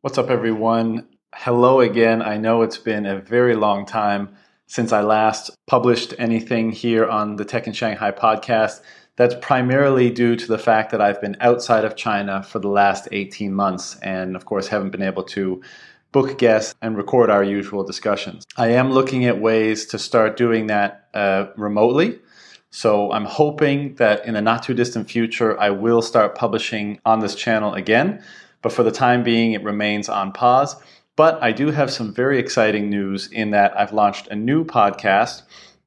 What's up, everyone? Hello again. I know it's been a very long time since I last published anything here on the Tech in Shanghai podcast. That's primarily due to the fact that I've been outside of China for the last 18 months and, of course, haven't been able to book guests and record our usual discussions. I am looking at ways to start doing that uh, remotely. So I'm hoping that in a not too distant future, I will start publishing on this channel again. But for the time being, it remains on pause. But I do have some very exciting news in that I've launched a new podcast.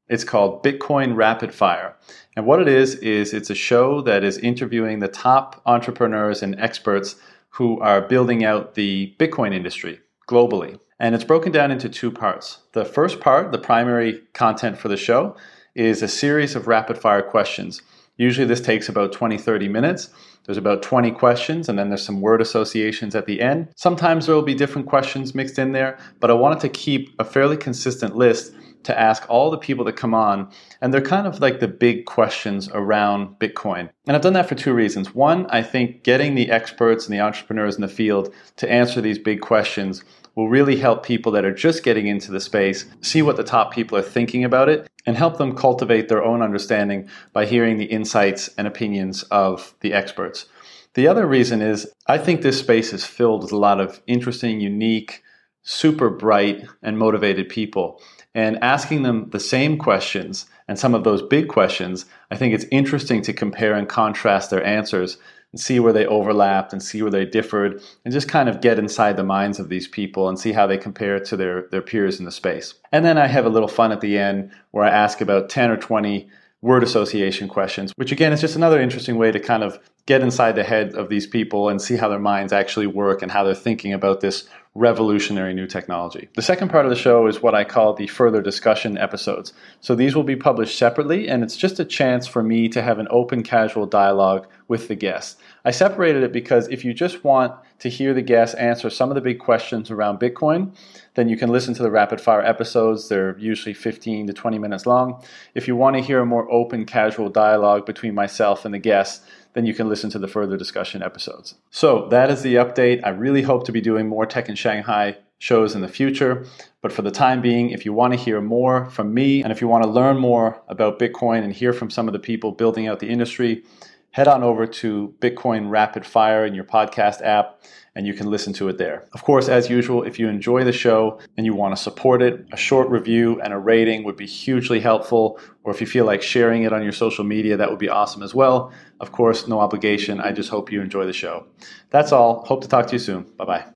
It's called Bitcoin Rapid Fire. And what it is, is it's a show that is interviewing the top entrepreneurs and experts who are building out the Bitcoin industry globally. And it's broken down into two parts. The first part, the primary content for the show, is a series of rapid fire questions. Usually this takes about 20, 30 minutes. There's about 20 questions, and then there's some word associations at the end. Sometimes there will be different questions mixed in there, but I wanted to keep a fairly consistent list to ask all the people that come on. And they're kind of like the big questions around Bitcoin. And I've done that for two reasons. One, I think getting the experts and the entrepreneurs in the field to answer these big questions will really help people that are just getting into the space see what the top people are thinking about it and help them cultivate their own understanding by hearing the insights and opinions of the experts. The other reason is I think this space is filled with a lot of interesting, unique, super bright, and motivated people. And asking them the same questions and some of those big questions, I think it's interesting to compare and contrast their answers and see where they overlapped and see where they differed and just kind of get inside the minds of these people and see how they compare to their, their peers in the space. And then I have a little fun at the end where I ask about 10 or 20 word association questions, which again is just another interesting way to kind of get inside the head of these people and see how their minds actually work and how they're thinking about this revolutionary new technology. The second part of the show is what I call the further discussion episodes. So these will be published separately, and it's just a chance for me to have an open, casual dialogue with the guests. I separated it because if you just want to hear the guests answer some of the big questions around Bitcoin, then you can listen to the rapid fire episodes. They're usually 15 to 20 minutes long. If you want to hear a more open, casual dialogue between myself and the guests, then you can listen to the further discussion episodes. So that is the update. I really hope to be doing more Tech in Shanghai shows in the future. But for the time being, if you want to hear more from me and if you want to learn more about Bitcoin and hear from some of the people building out the industry, head on over to Bitcoin Rapid Fire in your podcast app and you can listen to it there. Of course, as usual, if you enjoy the show and you want to support it, a short review and a rating would be hugely helpful. Or if you feel like sharing it on your social media, that would be awesome as well. Of course, no obligation. I just hope you enjoy the show. That's all. Hope to talk to you soon. Bye bye.